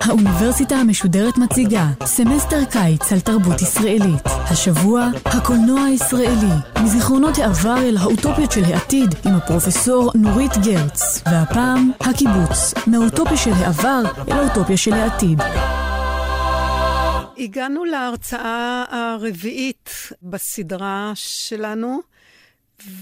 האוניברסיטה המשודרת מציגה סמסטר קיץ על תרבות ישראלית. השבוע, הקולנוע הישראלי, מזיכרונות העבר אל האוטופיות של העתיד עם הפרופסור נורית גרץ. והפעם, הקיבוץ, מהאוטופיה של העבר אל האוטופיה של העתיד. הגענו להרצאה הרביעית בסדרה שלנו,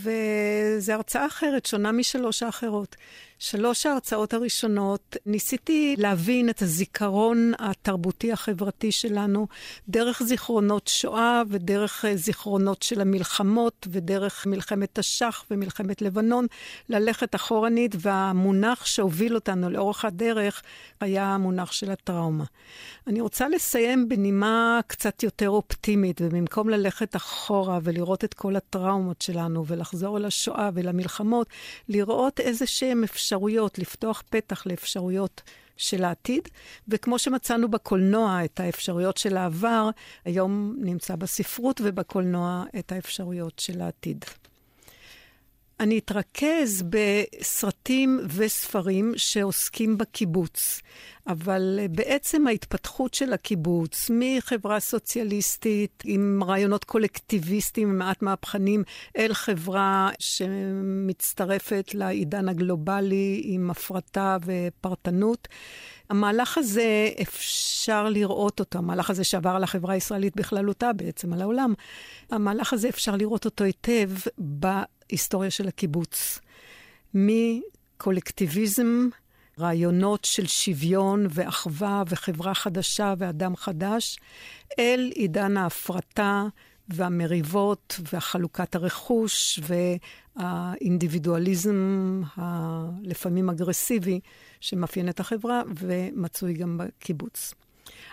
וזו הרצאה אחרת, שונה משלוש האחרות. שלוש ההרצאות הראשונות ניסיתי להבין את הזיכרון התרבותי החברתי שלנו דרך זיכרונות שואה ודרך אה, זיכרונות של המלחמות ודרך מלחמת תש"ח ומלחמת לבנון, ללכת אחורנית, והמונח שהוביל אותנו לאורך הדרך היה המונח של הטראומה. אני רוצה לסיים בנימה קצת יותר אופטימית, ובמקום ללכת אחורה ולראות את כל הטראומות שלנו ולחזור אל השואה ולמלחמות, לראות איזה שהם אפשרויות, לפתוח פתח לאפשרויות של העתיד, וכמו שמצאנו בקולנוע את האפשרויות של העבר, היום נמצא בספרות ובקולנוע את האפשרויות של העתיד. אני אתרכז בסרטים וספרים שעוסקים בקיבוץ, אבל בעצם ההתפתחות של הקיבוץ, מחברה סוציאליסטית עם רעיונות קולקטיביסטיים מעט מהפכנים, אל חברה שמצטרפת לעידן הגלובלי עם הפרטה ופרטנות. המהלך הזה, אפשר לראות אותו, המהלך הזה שעבר על החברה הישראלית בכללותה, בעצם על העולם, המהלך הזה אפשר לראות אותו היטב בהיסטוריה של הקיבוץ. מקולקטיביזם, רעיונות של שוויון ואחווה וחברה חדשה ואדם חדש, אל עידן ההפרטה והמריבות והחלוקת הרכוש והאינדיבידואליזם הלפעמים אגרסיבי שמאפיין את החברה ומצוי גם בקיבוץ.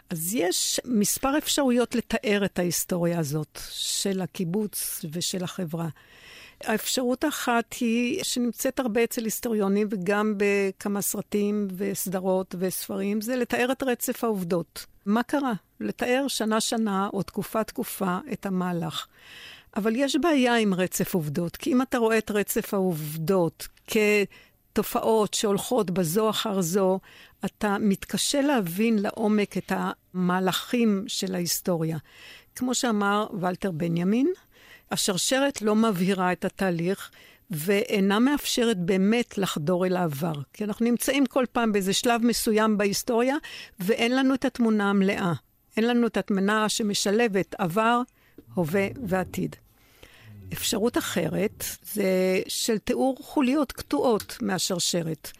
אז יש מספר אפשרויות לתאר את ההיסטוריה הזאת של הקיבוץ ושל החברה. האפשרות האחת היא, שנמצאת הרבה אצל היסטוריונים וגם בכמה סרטים וסדרות וספרים, זה לתאר את רצף העובדות. מה קרה? לתאר שנה-שנה או תקופה-תקופה את המהלך. אבל יש בעיה עם רצף עובדות, כי אם אתה רואה את רצף העובדות כתופעות שהולכות בזו אחר זו, אתה מתקשה להבין לעומק את המהלכים של ההיסטוריה. כמו שאמר ולטר בנימין, השרשרת לא מבהירה את התהליך ואינה מאפשרת באמת לחדור אל העבר. כי אנחנו נמצאים כל פעם באיזה שלב מסוים בהיסטוריה, ואין לנו את התמונה המלאה. אין לנו את התמונה שמשלבת עבר, הווה ועתיד. אפשרות אחרת זה של תיאור חוליות קטועות מהשרשרת.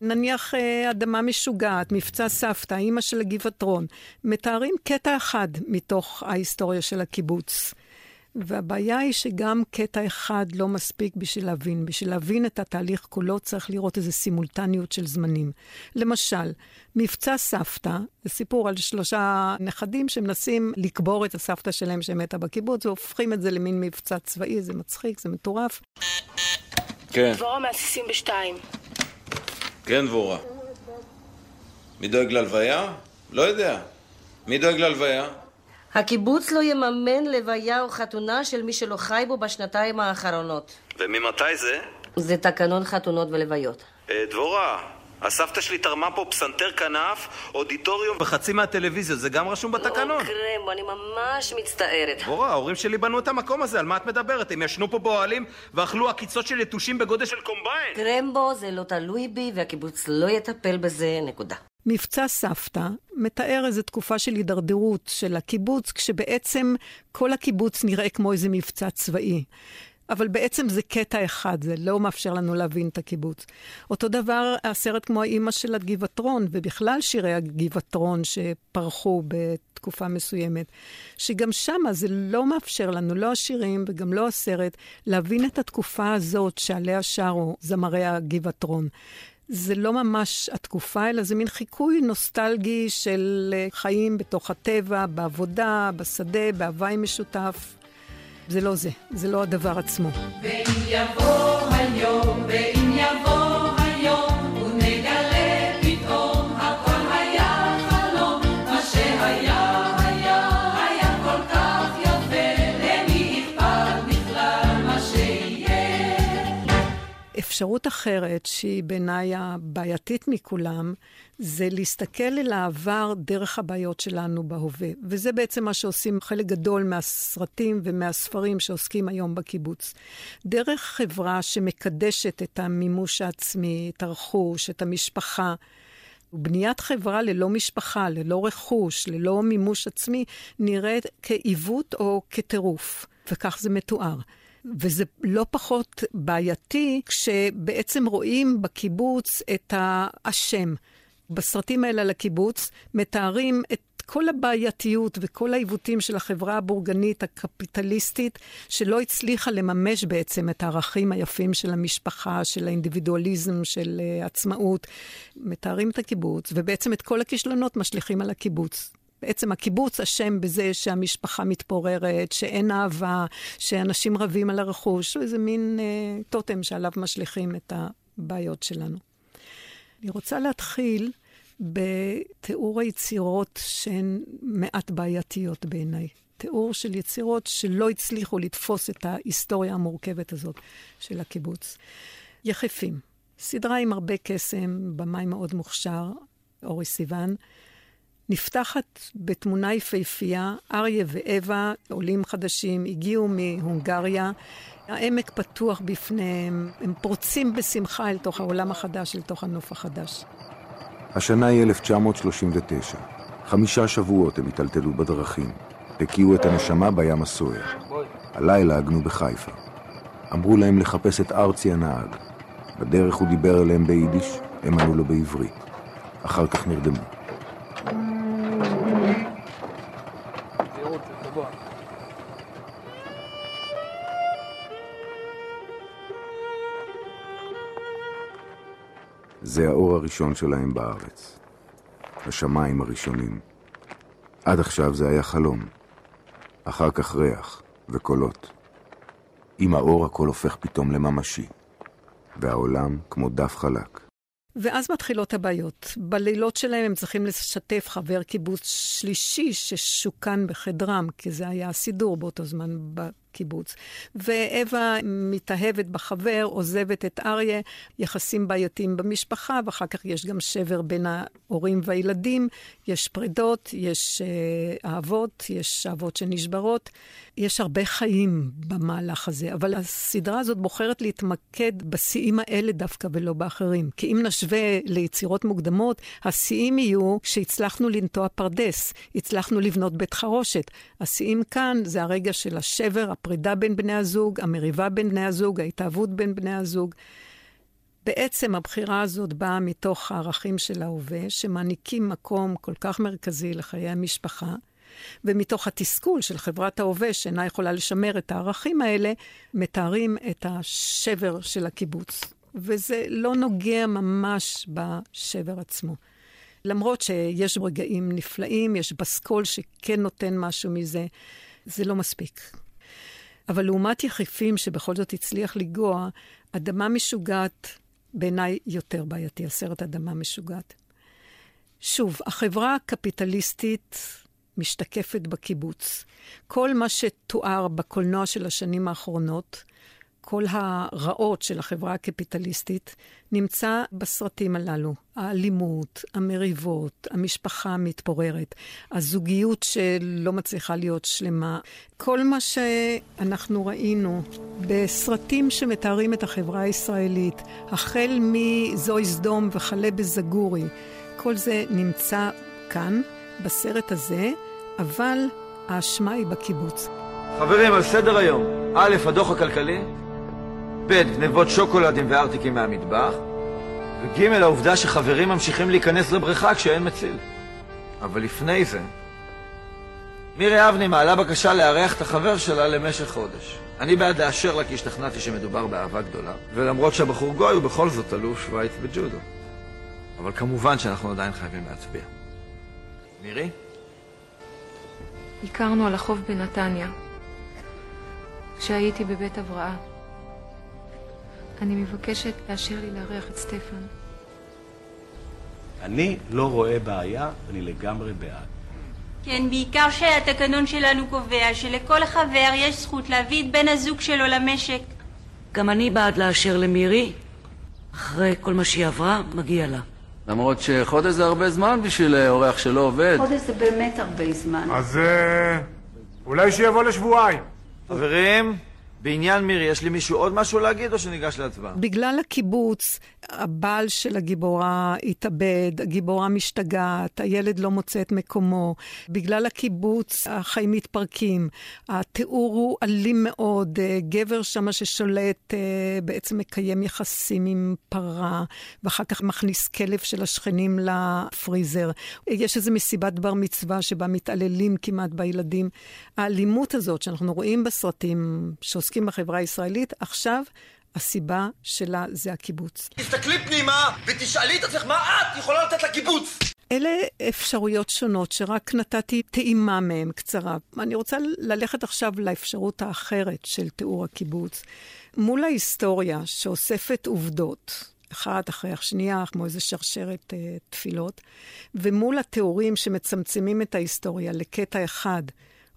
נניח אה, אדמה משוגעת, מבצע סבתא, אימא של הגבעתרון, מתארים קטע אחד מתוך ההיסטוריה של הקיבוץ. והבעיה היא שגם קטע אחד לא מספיק בשביל להבין. בשביל להבין את התהליך כולו צריך לראות איזו סימולטניות של זמנים. למשל, מבצע סבתא, זה סיפור על שלושה נכדים שמנסים לקבור את הסבתא שלהם שמתה בקיבוץ, והופכים את זה למין מבצע צבאי, זה מצחיק, זה מטורף. כן. דבורה מהסיסים בשתיים. כן, דבורה. מי דואג ללוויה? לא יודע. מי דואג ללוויה? הקיבוץ לא יממן לוויה או חתונה של מי שלא חי בו בשנתיים האחרונות. וממתי זה? זה תקנון חתונות ולוויות. אה, דבורה, הסבתא שלי תרמה פה פסנתר כנף, אודיטוריום וחצי מהטלוויזיה, זה גם רשום בתקנון. או קרמבו, אני ממש מצטערת. דבורה, ההורים שלי בנו את המקום הזה, על מה את מדברת? הם ישנו פה באוהלים ואכלו עקיצות של יתושים בגודל של קומביין. קרמבו זה לא תלוי בי והקיבוץ לא יטפל בזה, נקודה. מבצע סבתא מתאר איזו תקופה של הידרדרות של הקיבוץ, כשבעצם כל הקיבוץ נראה כמו איזה מבצע צבאי. אבל בעצם זה קטע אחד, זה לא מאפשר לנו להבין את הקיבוץ. אותו דבר הסרט כמו האימא של הגבעתרון, ובכלל שירי הגבעתרון שפרחו בתקופה מסוימת, שגם שמה זה לא מאפשר לנו, לא השירים וגם לא הסרט, להבין את התקופה הזאת שעליה שרו זמרי הגבעתרון. זה לא ממש התקופה, אלא זה מין חיקוי נוסטלגי של אה, חיים בתוך הטבע, בעבודה, בשדה, בהוואי משותף. זה לא זה, זה לא הדבר עצמו. ואם יבוא היום, ואם אפשרות אחרת, שהיא בעיניי הבעייתית מכולם, זה להסתכל אל העבר דרך הבעיות שלנו בהווה. וזה בעצם מה שעושים חלק גדול מהסרטים ומהספרים שעוסקים היום בקיבוץ. דרך חברה שמקדשת את המימוש העצמי, את הרכוש, את המשפחה. בניית חברה ללא משפחה, ללא רכוש, ללא מימוש עצמי, נראית כעיוות או כטירוף, וכך זה מתואר. וזה לא פחות בעייתי כשבעצם רואים בקיבוץ את האשם. בסרטים האלה על הקיבוץ מתארים את כל הבעייתיות וכל העיוותים של החברה הבורגנית הקפיטליסטית, שלא הצליחה לממש בעצם את הערכים היפים של המשפחה, של האינדיבידואליזם, של uh, עצמאות. מתארים את הקיבוץ, ובעצם את כל הכישלונות משליכים על הקיבוץ. בעצם הקיבוץ אשם בזה שהמשפחה מתפוררת, שאין אהבה, שאנשים רבים על הרכוש, איזה מין uh, טוטם שעליו משליכים את הבעיות שלנו. אני רוצה להתחיל בתיאור היצירות שהן מעט בעייתיות בעיניי. תיאור של יצירות שלא הצליחו לתפוס את ההיסטוריה המורכבת הזאת של הקיבוץ. יחפים, סדרה עם הרבה קסם, במאי מאוד מוכשר, אורי סיוון. נפתחת בתמונה יפהפייה, אריה ואווה, עולים חדשים, הגיעו מהונגריה, העמק פתוח בפניהם, הם פורצים בשמחה אל תוך העולם החדש, אל תוך הנוף החדש. השנה היא 1939. חמישה שבועות הם היטלטלו בדרכים. הקיאו את הנשמה בים הסוער. הלילה עגנו בחיפה. אמרו להם לחפש את ארצי הנהג. בדרך הוא דיבר אליהם ביידיש, הם ענו לו בעברית. אחר כך נרדמו. זה האור הראשון שלהם בארץ. השמיים הראשונים. עד עכשיו זה היה חלום. אחר כך ריח וקולות. עם האור הכל הופך פתאום לממשי. והעולם כמו דף חלק. ואז מתחילות הבעיות. בלילות שלהם הם צריכים לשתף חבר קיבוץ שלישי ששוכן בחדרם, כי זה היה הסידור באותו זמן בקיבוץ. ואווה מתאהבת בחבר, עוזבת את אריה, יחסים בעייתיים במשפחה, ואחר כך יש גם שבר בין ההורים והילדים, יש פרידות, יש אה, אהבות, יש אהבות שנשברות. יש הרבה חיים במהלך הזה, אבל הסדרה הזאת בוחרת להתמקד בשיאים האלה דווקא ולא באחרים. כי אם נשווה ליצירות מוקדמות, השיאים יהיו שהצלחנו לנטוע פרדס, הצלחנו לבנות בית חרושת. השיאים כאן זה הרגע של השבר, הפרידה בין בני הזוג, המריבה בין בני הזוג, ההתאהבות בין בני הזוג. בעצם הבחירה הזאת באה מתוך הערכים של ההווה, שמעניקים מקום כל כך מרכזי לחיי המשפחה, ומתוך התסכול של חברת ההווה, שאינה יכולה לשמר את הערכים האלה, מתארים את השבר של הקיבוץ. וזה לא נוגע ממש בשבר עצמו. למרות שיש רגעים נפלאים, יש בסקול שכן נותן משהו מזה, זה לא מספיק. אבל לעומת יחפים שבכל זאת הצליח לגוע, אדמה משוגעת בעיניי יותר בעייתי, הסרט אדמה משוגעת. שוב, החברה הקפיטליסטית משתקפת בקיבוץ. כל מה שתואר בקולנוע של השנים האחרונות, כל הרעות של החברה הקפיטליסטית, נמצא בסרטים הללו. האלימות, המריבות, המשפחה המתפוררת, הזוגיות שלא מצליחה להיות שלמה. כל מה שאנחנו ראינו בסרטים שמתארים את החברה הישראלית, החל מזוהי סדום וכלה בזגורי, כל זה נמצא כאן, בסרט הזה, אבל האשמה היא בקיבוץ. חברים, על סדר היום, א', הדוח הכלכלי, ב', גנבות שוקולדים וארטיקים מהמטבח, וג', העובדה שחברים ממשיכים להיכנס לבריכה כשאין מציל. אבל לפני זה, מירי אבני מעלה בקשה לארח את החבר שלה למשך חודש. אני בעד לאשר לה כי השתכנעתי שמדובר באהבה גדולה, ולמרות שהבחור גוי הוא בכל זאת אלוף שווייץ בג'ודו. אבל כמובן שאנחנו עדיין חייבים להצביע. מירי? הכרנו על החוף בנתניה, כשהייתי בבית הבראה. אני מבקשת לאשר לי לארח את סטפן. אני לא רואה בעיה, אני לגמרי בעד. כן, בעיקר שהתקנון שלנו קובע שלכל חבר יש זכות להביא את בן הזוג שלו למשק. גם אני בעד לאשר למירי, אחרי כל מה שהיא עברה, מגיע לה. למרות שחודש זה הרבה זמן בשביל אה, אורח שלא עובד. חודש זה באמת הרבה זמן. אז אה, אולי שיבוא לשבועיים. חברים, בעניין מירי, יש לי מישהו עוד משהו להגיד או שניגש להצבעה? בגלל הקיבוץ, הבעל של הגיבורה התאבד, הגיבורה משתגעת, הילד לא מוצא את מקומו. בגלל הקיבוץ החיים מתפרקים. התיאור הוא אלים מאוד. אה, גבר שמה ששולט אה, בעצם מקיים יחסים עם פרה, ואחר כך מכניס כלב של השכנים לפריזר. יש איזו מסיבת בר מצווה שבה מתעללים כמעט בילדים. האלימות הזאת שאנחנו רואים בסרטים שעוסקים בחברה הישראלית, עכשיו הסיבה שלה זה הקיבוץ. תסתכלי פנימה ותשאלי את עצמך מה את יכולה לתת לקיבוץ. אלה אפשרויות שונות שרק נתתי טעימה מהן קצרה. אני רוצה ללכת עכשיו לאפשרות האחרת של תיאור הקיבוץ. מול ההיסטוריה שאוספת עובדות, אחת אחרי השנייה, כמו איזו שרשרת אה, תפילות, ומול התיאורים שמצמצמים את ההיסטוריה לקטע אחד,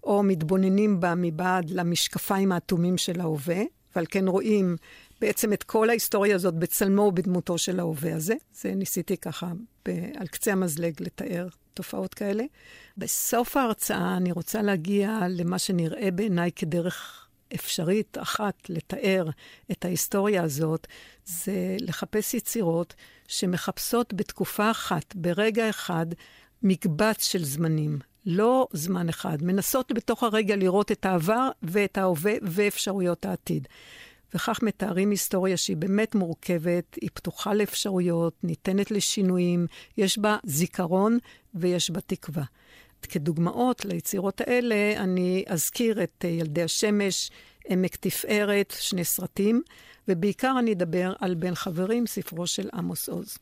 או מתבוננים בה מבעד למשקפיים האטומים של ההווה, ועל כן רואים בעצם את כל ההיסטוריה הזאת בצלמו ובדמותו של ההווה הזה. זה ניסיתי ככה ב- על קצה המזלג לתאר תופעות כאלה. בסוף ההרצאה אני רוצה להגיע למה שנראה בעיניי כדרך אפשרית אחת לתאר את ההיסטוריה הזאת, זה לחפש יצירות שמחפשות בתקופה אחת, ברגע אחד, מקבץ של זמנים. לא זמן אחד, מנסות בתוך הרגע לראות את העבר ואת ההווה ואפשרויות העתיד. וכך מתארים היסטוריה שהיא באמת מורכבת, היא פתוחה לאפשרויות, ניתנת לשינויים, יש בה זיכרון ויש בה תקווה. כדוגמאות ליצירות האלה, אני אזכיר את אה, ילדי השמש, עמק תפארת, שני סרטים, ובעיקר אני אדבר על בין חברים, ספרו של עמוס עוז.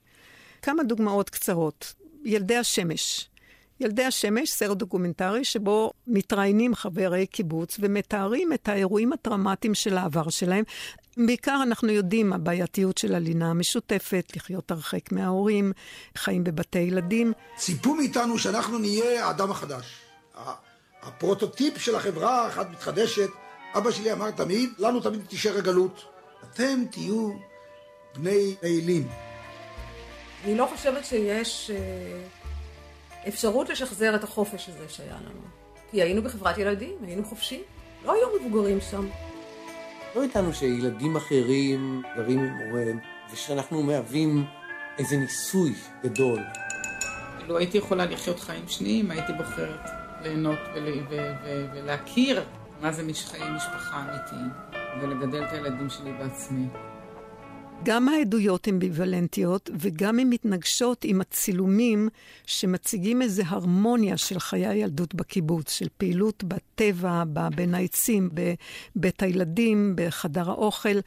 כמה דוגמאות קצרות. ילדי השמש. ילדי השמש, סרט דוקומנטרי שבו מתראיינים חברי קיבוץ ומתארים את האירועים הטראומטיים של העבר שלהם. בעיקר אנחנו יודעים הבעייתיות של הלינה המשותפת, לחיות הרחק מההורים, חיים בבתי ילדים. ציפו מאיתנו שאנחנו נהיה האדם החדש. ה- הפרוטוטיפ של החברה האחת מתחדשת. אבא שלי אמר תמיד, לנו תמיד תישאר הגלות. אתם תהיו בני אלים. אני לא חושבת שיש אה, אפשרות לשחזר את החופש הזה שהיה לנו. כי היינו בחברת ילדים, היינו חופשיים. לא היו מבוגרים שם. לא ידענו שילדים אחרים גרים עם הוריהם, ושאנחנו מהווים איזה ניסוי גדול. אילו הייתי יכולה לחיות חיים שניים, הייתי בוחרת ליהנות ולהכיר מה זה חיי משפחה אמיתיים, ולגדל את הילדים שלי בעצמי. גם העדויות אמביוולנטיות וגם הן מתנגשות עם הצילומים שמציגים איזו הרמוניה של חיי הילדות בקיבוץ, של פעילות בטבע, בין העצים, בבית הילדים, בחדר האוכל.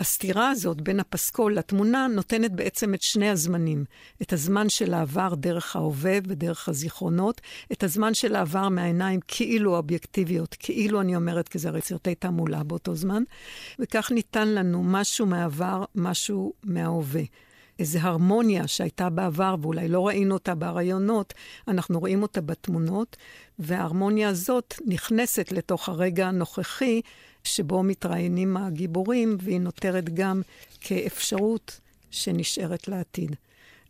הסתירה הזאת בין הפסקול לתמונה נותנת בעצם את שני הזמנים. את הזמן של העבר דרך ההווה ודרך הזיכרונות, את הזמן של העבר מהעיניים כאילו אובייקטיביות, כאילו אני אומרת, כי זה הרי סרטי תעמולה באותו זמן, וכך ניתן לנו משהו מהעבר, משהו מההווה. איזו הרמוניה שהייתה בעבר, ואולי לא ראינו אותה ברעיונות, אנחנו רואים אותה בתמונות, וההרמוניה הזאת נכנסת לתוך הרגע הנוכחי, שבו מתראיינים הגיבורים, והיא נותרת גם כאפשרות שנשארת לעתיד.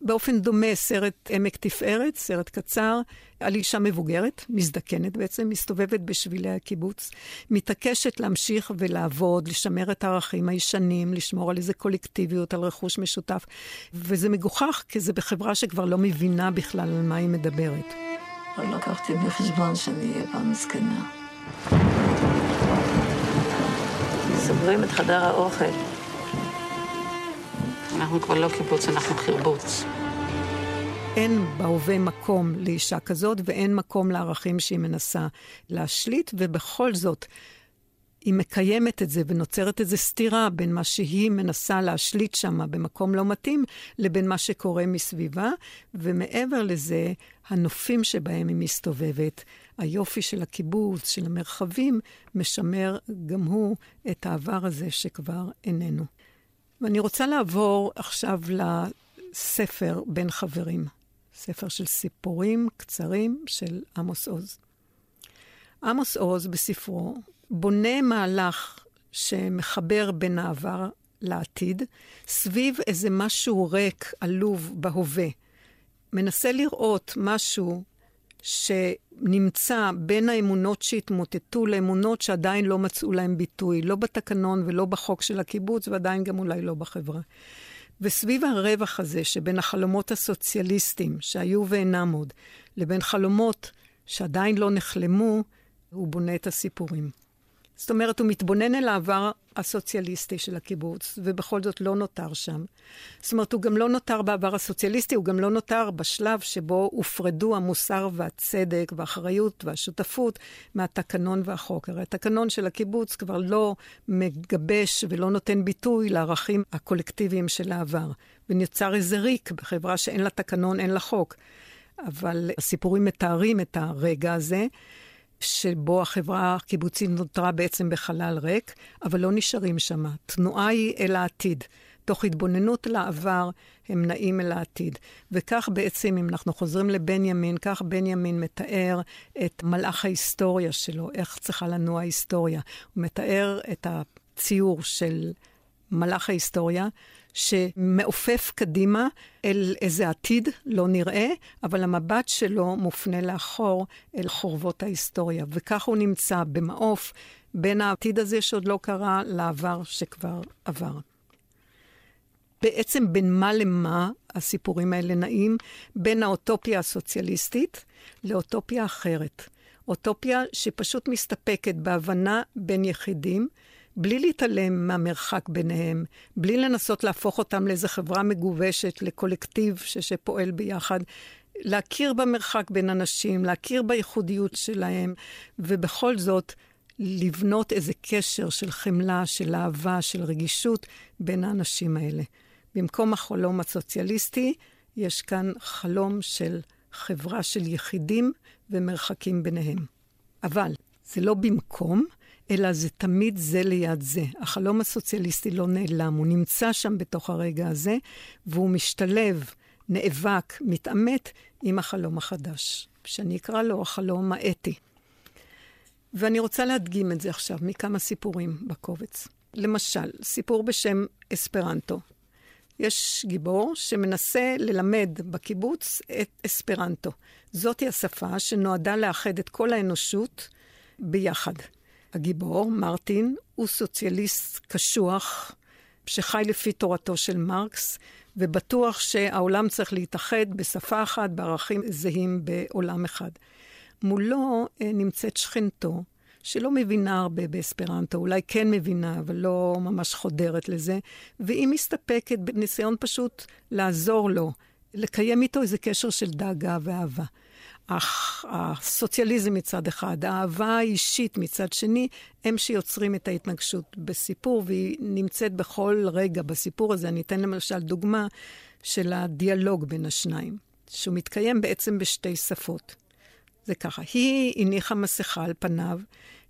באופן דומה, סרט עמק תפארת, סרט קצר, על אישה מבוגרת, מזדקנת בעצם, מסתובבת בשבילי הקיבוץ, מתעקשת להמשיך ולעבוד, לשמר את הערכים הישנים, לשמור על איזה קולקטיביות, על רכוש משותף. וזה מגוחך, כי זה בחברה שכבר לא מבינה בכלל על מה היא מדברת. לא לקחתי בחשבון שאני אהיה פעם זקנה. סוגרים את חדר האוכל. אנחנו כבר לא קיבוץ, אנחנו חרבוץ. אין בהווה מקום לאישה כזאת, ואין מקום לערכים שהיא מנסה להשליט, ובכל זאת, היא מקיימת את זה ונוצרת איזו סתירה בין מה שהיא מנסה להשליט שם במקום לא מתאים, לבין מה שקורה מסביבה, ומעבר לזה, הנופים שבהם היא מסתובבת, היופי של הקיבוץ, של המרחבים, משמר גם הוא את העבר הזה שכבר איננו. ואני רוצה לעבור עכשיו לספר בין חברים, ספר של סיפורים קצרים של עמוס עוז. עמוס עוז בספרו בונה מהלך שמחבר בין העבר לעתיד, סביב איזה משהו ריק, עלוב, בהווה. מנסה לראות משהו שנמצא בין האמונות שהתמוטטו לאמונות שעדיין לא מצאו להם ביטוי, לא בתקנון ולא בחוק של הקיבוץ, ועדיין גם אולי לא בחברה. וסביב הרווח הזה שבין החלומות הסוציאליסטיים, שהיו ואינם עוד, לבין חלומות שעדיין לא נחלמו, הוא בונה את הסיפורים. זאת אומרת, הוא מתבונן אל העבר הסוציאליסטי של הקיבוץ, ובכל זאת לא נותר שם. זאת אומרת, הוא גם לא נותר בעבר הסוציאליסטי, הוא גם לא נותר בשלב שבו הופרדו המוסר והצדק והאחריות והשותפות מהתקנון והחוק. הרי התקנון של הקיבוץ כבר לא מגבש ולא נותן ביטוי לערכים הקולקטיביים של העבר. ונוצר איזה ריק בחברה שאין לה תקנון, אין לה חוק. אבל הסיפורים מתארים את הרגע הזה. שבו החברה הקיבוצית נותרה בעצם בחלל ריק, אבל לא נשארים שם. תנועה היא אל העתיד. תוך התבוננות לעבר, הם נעים אל העתיד. וכך בעצם, אם אנחנו חוזרים לבנימין, כך בנימין מתאר את מלאך ההיסטוריה שלו, איך צריכה לנוע ההיסטוריה. הוא מתאר את הציור של מלאך ההיסטוריה, שמעופף קדימה אל איזה עתיד לא נראה, אבל המבט שלו מופנה לאחור אל חורבות ההיסטוריה. וכך הוא נמצא במעוף בין העתיד הזה שעוד לא קרה לעבר שכבר עבר. בעצם בין מה למה הסיפורים האלה נעים? בין האוטופיה הסוציאליסטית לאוטופיה אחרת. אוטופיה שפשוט מסתפקת בהבנה בין יחידים, בלי להתעלם מהמרחק ביניהם, בלי לנסות להפוך אותם לאיזו חברה מגובשת, לקולקטיב ש- שפועל ביחד. להכיר במרחק בין אנשים, להכיר בייחודיות שלהם, ובכל זאת לבנות איזה קשר של חמלה, של אהבה, של רגישות בין האנשים האלה. במקום החלום הסוציאליסטי, יש כאן חלום של חברה של יחידים ומרחקים ביניהם. אבל זה לא במקום, אלא זה תמיד זה ליד זה. החלום הסוציאליסטי לא נעלם, הוא נמצא שם בתוך הרגע הזה, והוא משתלב, נאבק, מתעמת עם החלום החדש, שאני אקרא לו החלום האתי. ואני רוצה להדגים את זה עכשיו מכמה סיפורים בקובץ. למשל, סיפור בשם אספרנטו. יש גיבור שמנסה ללמד בקיבוץ את אספרנטו. זאתי השפה שנועדה לאחד את כל האנושות ביחד. הגיבור, מרטין, הוא סוציאליסט קשוח, שחי לפי תורתו של מרקס, ובטוח שהעולם צריך להתאחד בשפה אחת, בערכים זהים בעולם אחד. מולו אה, נמצאת שכנתו, שלא מבינה הרבה באספרנטו, אולי כן מבינה, אבל לא ממש חודרת לזה, והיא מסתפקת בניסיון פשוט לעזור לו, לקיים איתו איזה קשר של דאגה ואהבה. הסוציאליזם מצד אחד, האהבה האישית מצד שני, הם שיוצרים את ההתנגשות בסיפור, והיא נמצאת בכל רגע בסיפור הזה. אני אתן למשל דוגמה של הדיאלוג בין השניים, שהוא מתקיים בעצם בשתי שפות. זה ככה, היא הניחה מסכה על פניו,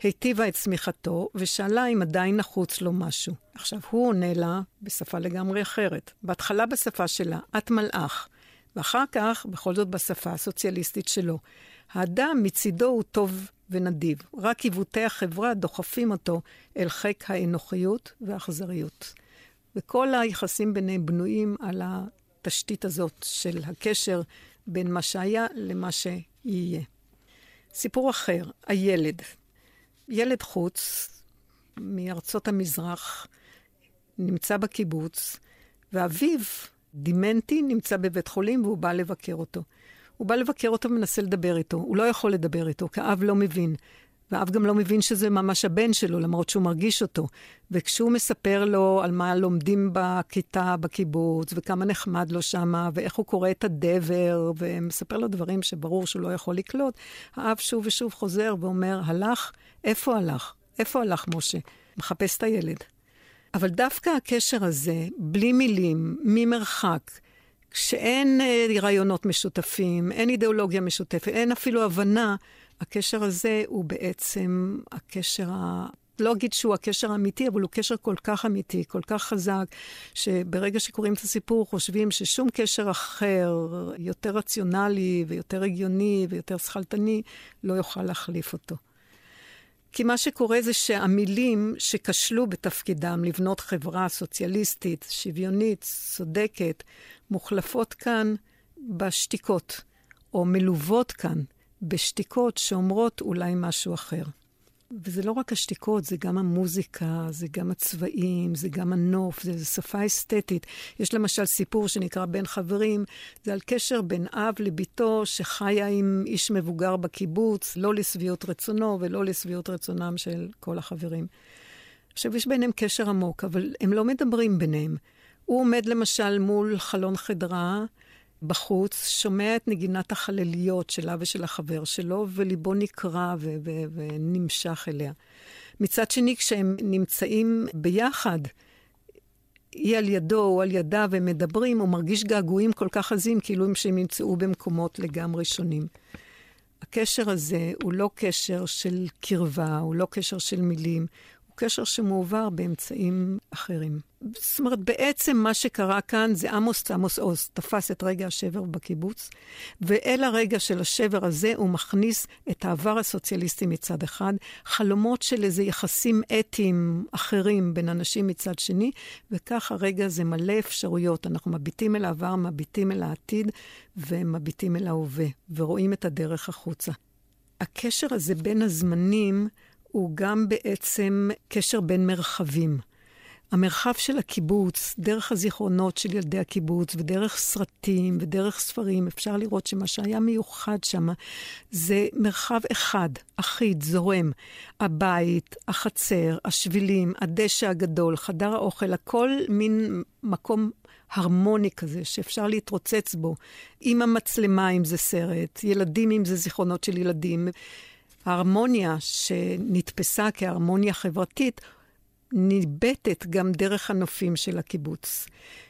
היטיבה את צמיחתו, ושאלה אם עדיין נחוץ לו משהו. עכשיו, הוא עונה לה בשפה לגמרי אחרת. בהתחלה בשפה שלה, את מלאך. ואחר כך, בכל זאת בשפה הסוציאליסטית שלו. האדם מצידו הוא טוב ונדיב, רק עיוותי החברה דוחפים אותו אל חיק האנוכיות והאכזריות. וכל היחסים ביניהם בנויים על התשתית הזאת של הקשר בין מה שהיה למה שיהיה. סיפור אחר, הילד. ילד חוץ מארצות המזרח נמצא בקיבוץ, ואביו דימנטי נמצא בבית חולים והוא בא לבקר אותו. הוא בא לבקר אותו ומנסה לדבר איתו. הוא לא יכול לדבר איתו, כי האב לא מבין. והאב גם לא מבין שזה ממש הבן שלו, למרות שהוא מרגיש אותו. וכשהוא מספר לו על מה לומדים בכיתה, בקיבוץ, וכמה נחמד לו שמה, ואיך הוא קורא את הדבר, ומספר לו דברים שברור שהוא לא יכול לקלוט, האב שוב ושוב חוזר ואומר, הלך? איפה הלך? איפה הלך משה? מחפש את הילד. אבל דווקא הקשר הזה, בלי מילים, ממרחק, כשאין אה, רעיונות משותפים, אין אידיאולוגיה משותפת, אין אפילו הבנה, הקשר הזה הוא בעצם הקשר ה... לא אגיד שהוא הקשר האמיתי, אבל הוא קשר כל כך אמיתי, כל כך חזק, שברגע שקוראים את הסיפור חושבים ששום קשר אחר, יותר רציונלי ויותר הגיוני ויותר שכלתני, לא יוכל להחליף אותו. כי מה שקורה זה שהמילים שכשלו בתפקידם לבנות חברה סוציאליסטית, שוויונית, צודקת, מוחלפות כאן בשתיקות, או מלוות כאן בשתיקות שאומרות אולי משהו אחר. וזה לא רק השתיקות, זה גם המוזיקה, זה גם הצבעים, זה גם הנוף, זה, זה שפה אסתטית. יש למשל סיפור שנקרא בין חברים, זה על קשר בין אב לביתו שחיה עם איש מבוגר בקיבוץ, לא לשביעות רצונו ולא לשביעות רצונם של כל החברים. עכשיו, יש ביניהם קשר עמוק, אבל הם לא מדברים ביניהם. הוא עומד למשל מול חלון חדרה, בחוץ, שומע את נגינת החלליות שלה ושל החבר שלו, וליבו נקרע ו- ו- ונמשך אליה. מצד שני, כשהם נמצאים ביחד, היא על ידו או על ידה והם מדברים, הוא מרגיש געגועים כל כך עזים, כאילו הם שהם נמצאו במקומות לגמרי שונים. הקשר הזה הוא לא קשר של קרבה, הוא לא קשר של מילים, הוא קשר שמועבר באמצעים אחרים. זאת אומרת, בעצם מה שקרה כאן זה עמוס עמוס עוז תפס את רגע השבר בקיבוץ, ואל הרגע של השבר הזה הוא מכניס את העבר הסוציאליסטי מצד אחד, חלומות של איזה יחסים אתיים אחרים בין אנשים מצד שני, וכך הרגע הזה מלא אפשרויות. אנחנו מביטים אל העבר, מביטים אל העתיד, ומביטים אל ההווה, ורואים את הדרך החוצה. הקשר הזה בין הזמנים הוא גם בעצם קשר בין מרחבים. המרחב של הקיבוץ, דרך הזיכרונות של ילדי הקיבוץ, ודרך סרטים ודרך ספרים, אפשר לראות שמה שהיה מיוחד שם זה מרחב אחד, אחיד, זורם. הבית, החצר, השבילים, הדשא הגדול, חדר האוכל, הכל מין מקום הרמוני כזה, שאפשר להתרוצץ בו, עם המצלמה אם זה סרט, ילדים אם זה זיכרונות של ילדים. ההרמוניה שנתפסה כהרמוניה חברתית, ניבטת גם דרך הנופים של הקיבוץ.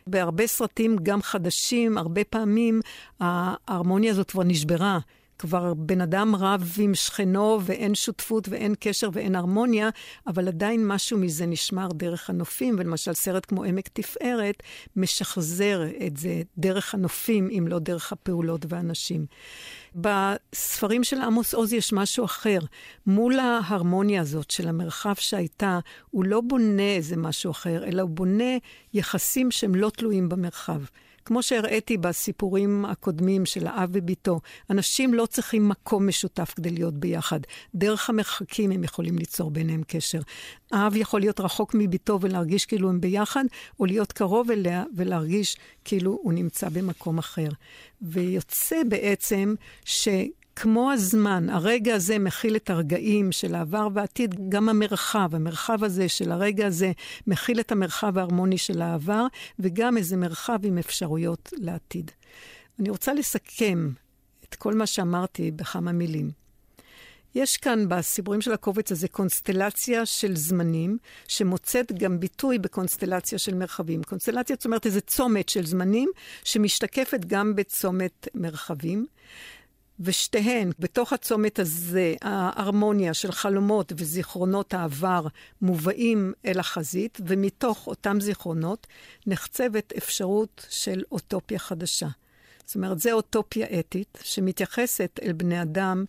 בהרבה סרטים, גם חדשים, הרבה פעמים ההרמוניה הזאת כבר נשברה. כבר בן אדם רב עם שכנו ואין שותפות ואין קשר ואין הרמוניה, אבל עדיין משהו מזה נשמר דרך הנופים, ולמשל סרט כמו עמק תפארת משחזר את זה דרך הנופים, אם לא דרך הפעולות והאנשים. בספרים של עמוס עוז יש משהו אחר. מול ההרמוניה הזאת של המרחב שהייתה, הוא לא בונה איזה משהו אחר, אלא הוא בונה יחסים שהם לא תלויים במרחב. כמו שהראיתי בסיפורים הקודמים של האב וביתו, אנשים לא צריכים מקום משותף כדי להיות ביחד. דרך המרחקים הם יכולים ליצור ביניהם קשר. האב יכול להיות רחוק מביתו ולהרגיש כאילו הם ביחד, או להיות קרוב אליה ולהרגיש כאילו הוא נמצא במקום אחר. ויוצא בעצם ש... כמו הזמן, הרגע הזה מכיל את הרגעים של העבר והעתיד, גם המרחב, המרחב הזה של הרגע הזה מכיל את המרחב ההרמוני של העבר, וגם איזה מרחב עם אפשרויות לעתיד. אני רוצה לסכם את כל מה שאמרתי בכמה מילים. יש כאן בסיפורים של הקובץ הזה קונסטלציה של זמנים, שמוצאת גם ביטוי בקונסטלציה של מרחבים. קונסטלציה זאת אומרת איזה צומת של זמנים, שמשתקפת גם בצומת מרחבים. ושתיהן, בתוך הצומת הזה, ההרמוניה של חלומות וזיכרונות העבר מובאים אל החזית, ומתוך אותם זיכרונות נחצבת אפשרות של אוטופיה חדשה. זאת אומרת, זו אוטופיה אתית שמתייחסת אל בני אדם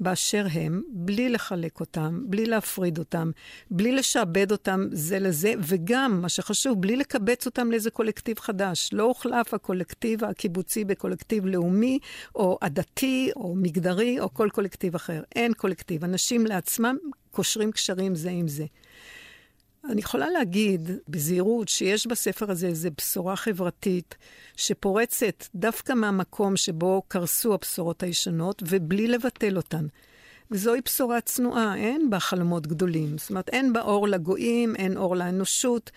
באשר הם, בלי לחלק אותם, בלי להפריד אותם, בלי לשעבד אותם זה לזה, וגם, מה שחשוב, בלי לקבץ אותם לאיזה קולקטיב חדש. לא הוחלף הקולקטיב הקיבוצי בקולקטיב לאומי, או עדתי, או מגדרי, או כל קולקטיב אחר. אין קולקטיב. אנשים לעצמם קושרים קשרים זה עם זה. אני יכולה להגיד בזהירות שיש בספר הזה איזו בשורה חברתית שפורצת דווקא מהמקום שבו קרסו הבשורות הישנות, ובלי לבטל אותן. וזוהי בשורה צנועה, אין בה חלומות גדולים. זאת אומרת, אין בה אור לגויים, אין אור לאנושות,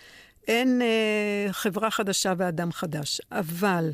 אין אה, חברה חדשה ואדם חדש. אבל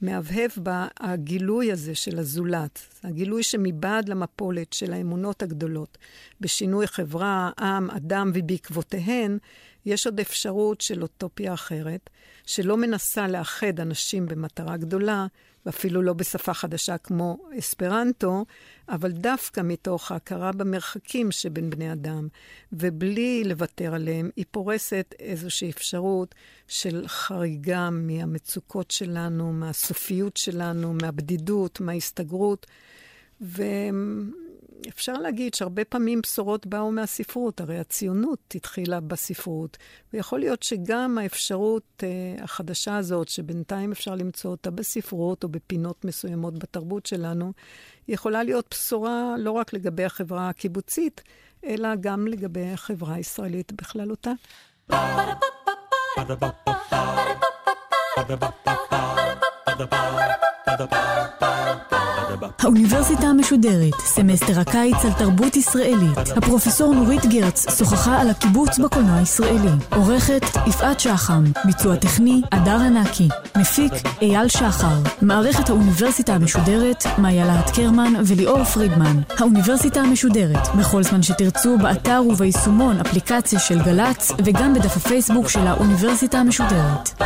מהבהב בה הגילוי הזה של הזולת, הגילוי שמבעד למפולת של האמונות הגדולות, בשינוי חברה, עם, אדם ובעקבותיהן, יש עוד אפשרות של אוטופיה אחרת, שלא מנסה לאחד אנשים במטרה גדולה, ואפילו לא בשפה חדשה כמו אספרנטו, אבל דווקא מתוך ההכרה במרחקים שבין בני אדם, ובלי לוותר עליהם, היא פורסת איזושהי אפשרות של חריגה מהמצוקות שלנו, מהסופיות שלנו, מהבדידות, מההסתגרות. ו... אפשר להגיד שהרבה פעמים בשורות באו מהספרות, הרי הציונות התחילה בספרות, ויכול להיות שגם האפשרות אה, החדשה הזאת, שבינתיים אפשר למצוא אותה בספרות או בפינות מסוימות בתרבות שלנו, יכולה להיות בשורה לא רק לגבי החברה הקיבוצית, אלא גם לגבי החברה הישראלית בכללותה. האוניברסיטה המשודרת, סמסטר הקיץ על תרבות ישראלית. הפרופסור נורית גרץ שוחחה על הקיבוץ בקולנוע הישראלי. עורכת יפעת שחם, ביצוע טכני הדר ענקי, מפיק אייל שחר. מערכת האוניברסיטה המשודרת, מאיה להט קרמן וליאור פרידמן. האוניברסיטה המשודרת, בכל זמן שתרצו, באתר וביישומון אפליקציה של גל"צ, וגם בדף הפייסבוק של האוניברסיטה המשודרת.